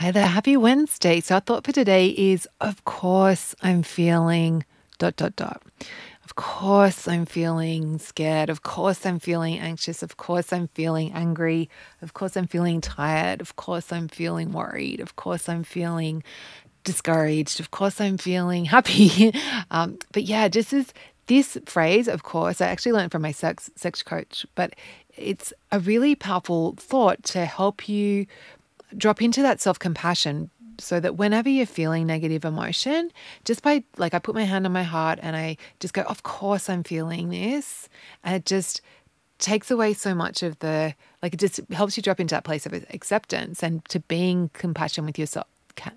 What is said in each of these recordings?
Hi there, happy Wednesday. So, our thought for today is of course, I'm feeling dot dot dot. Of course, I'm feeling scared. Of course, I'm feeling anxious. Of course, I'm feeling angry. Of course, I'm feeling tired. Of course, I'm feeling worried. Of course, I'm feeling discouraged. Of course, I'm feeling happy. um, but yeah, this is this phrase, of course, I actually learned from my sex sex coach, but it's a really powerful thought to help you drop into that self compassion so that whenever you're feeling negative emotion, just by like I put my hand on my heart and I just go, of course I'm feeling this. And it just takes away so much of the like it just helps you drop into that place of acceptance and to being compassion with yourself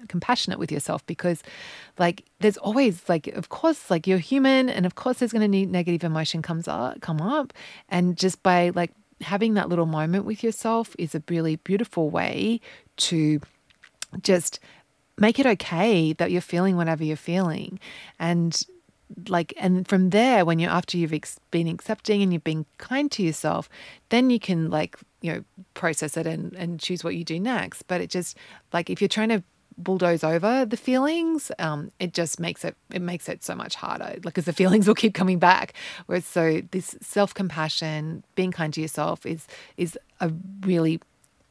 compassionate with yourself because like there's always like of course like you're human and of course there's going to need negative emotion comes up come up and just by like having that little moment with yourself is a really beautiful way to just make it okay that you're feeling whatever you're feeling. And like and from there when you're after you've ex- been accepting and you've been kind to yourself then you can like you know process it and and choose what you do next. But it just like if you're trying to bulldoze over the feelings, um, it just makes it it makes it so much harder. Like, because the feelings will keep coming back. Whereas, so this self compassion, being kind to yourself, is is a really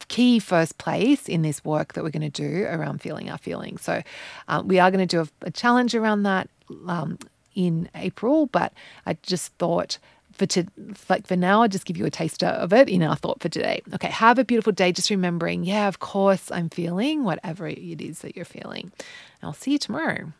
key first place in this work that we're going to do around feeling our feelings. So, um, we are going to do a, a challenge around that um, in April, but I just thought for to like for now, I'll just give you a taster of it in our thought for today. Okay, have a beautiful day. Just remembering, yeah, of course I'm feeling whatever it is that you're feeling. I'll see you tomorrow.